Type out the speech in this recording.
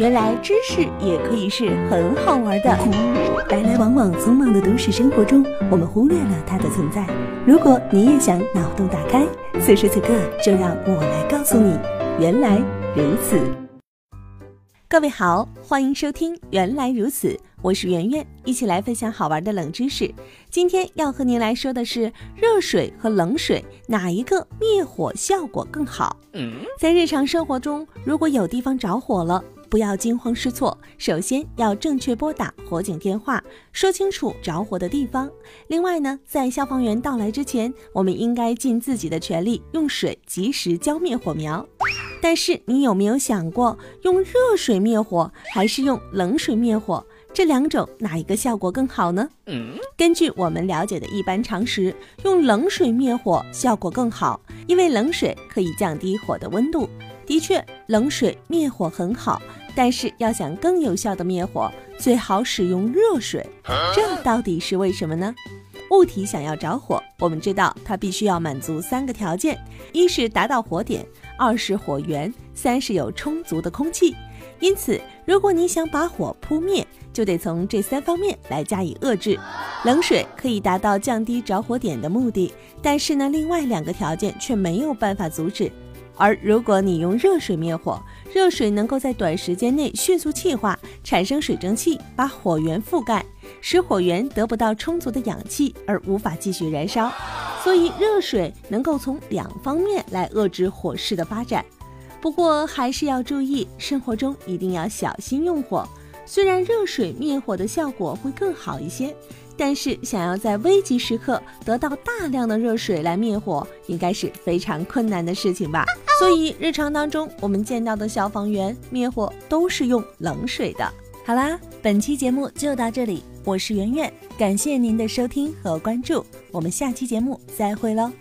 原来知识也可以是很好玩的。来来往往匆忙的都市生活中，我们忽略了它的存在。如果你也想脑洞大开，此时此刻就让我来告诉你，原来如此。各位好，欢迎收听《原来如此》，我是圆圆，一起来分享好玩的冷知识。今天要和您来说的是，热水和冷水哪一个灭火效果更好？在日常生活中，如果有地方着火了，不要惊慌失措，首先要正确拨打火警电话，说清楚着火的地方。另外呢，在消防员到来之前，我们应该尽自己的全力，用水及时浇灭火苗。但是你有没有想过，用热水灭火还是用冷水灭火？这两种哪一个效果更好呢？根据我们了解的一般常识，用冷水灭火效果更好，因为冷水可以降低火的温度。的确，冷水灭火很好。但是要想更有效的灭火，最好使用热水。这到底是为什么呢？物体想要着火，我们知道它必须要满足三个条件：一是达到火点，二是火源，三是有充足的空气。因此，如果你想把火扑灭，就得从这三方面来加以遏制。冷水可以达到降低着火点的目的，但是呢，另外两个条件却没有办法阻止。而如果你用热水灭火，热水能够在短时间内迅速气化，产生水蒸气，把火源覆盖，使火源得不到充足的氧气而无法继续燃烧。所以热水能够从两方面来遏制火势的发展。不过还是要注意，生活中一定要小心用火。虽然热水灭火的效果会更好一些。但是，想要在危急时刻得到大量的热水来灭火，应该是非常困难的事情吧？所以，日常当中我们见到的消防员灭火都是用冷水的。好啦，本期节目就到这里，我是圆圆，感谢您的收听和关注，我们下期节目再会喽。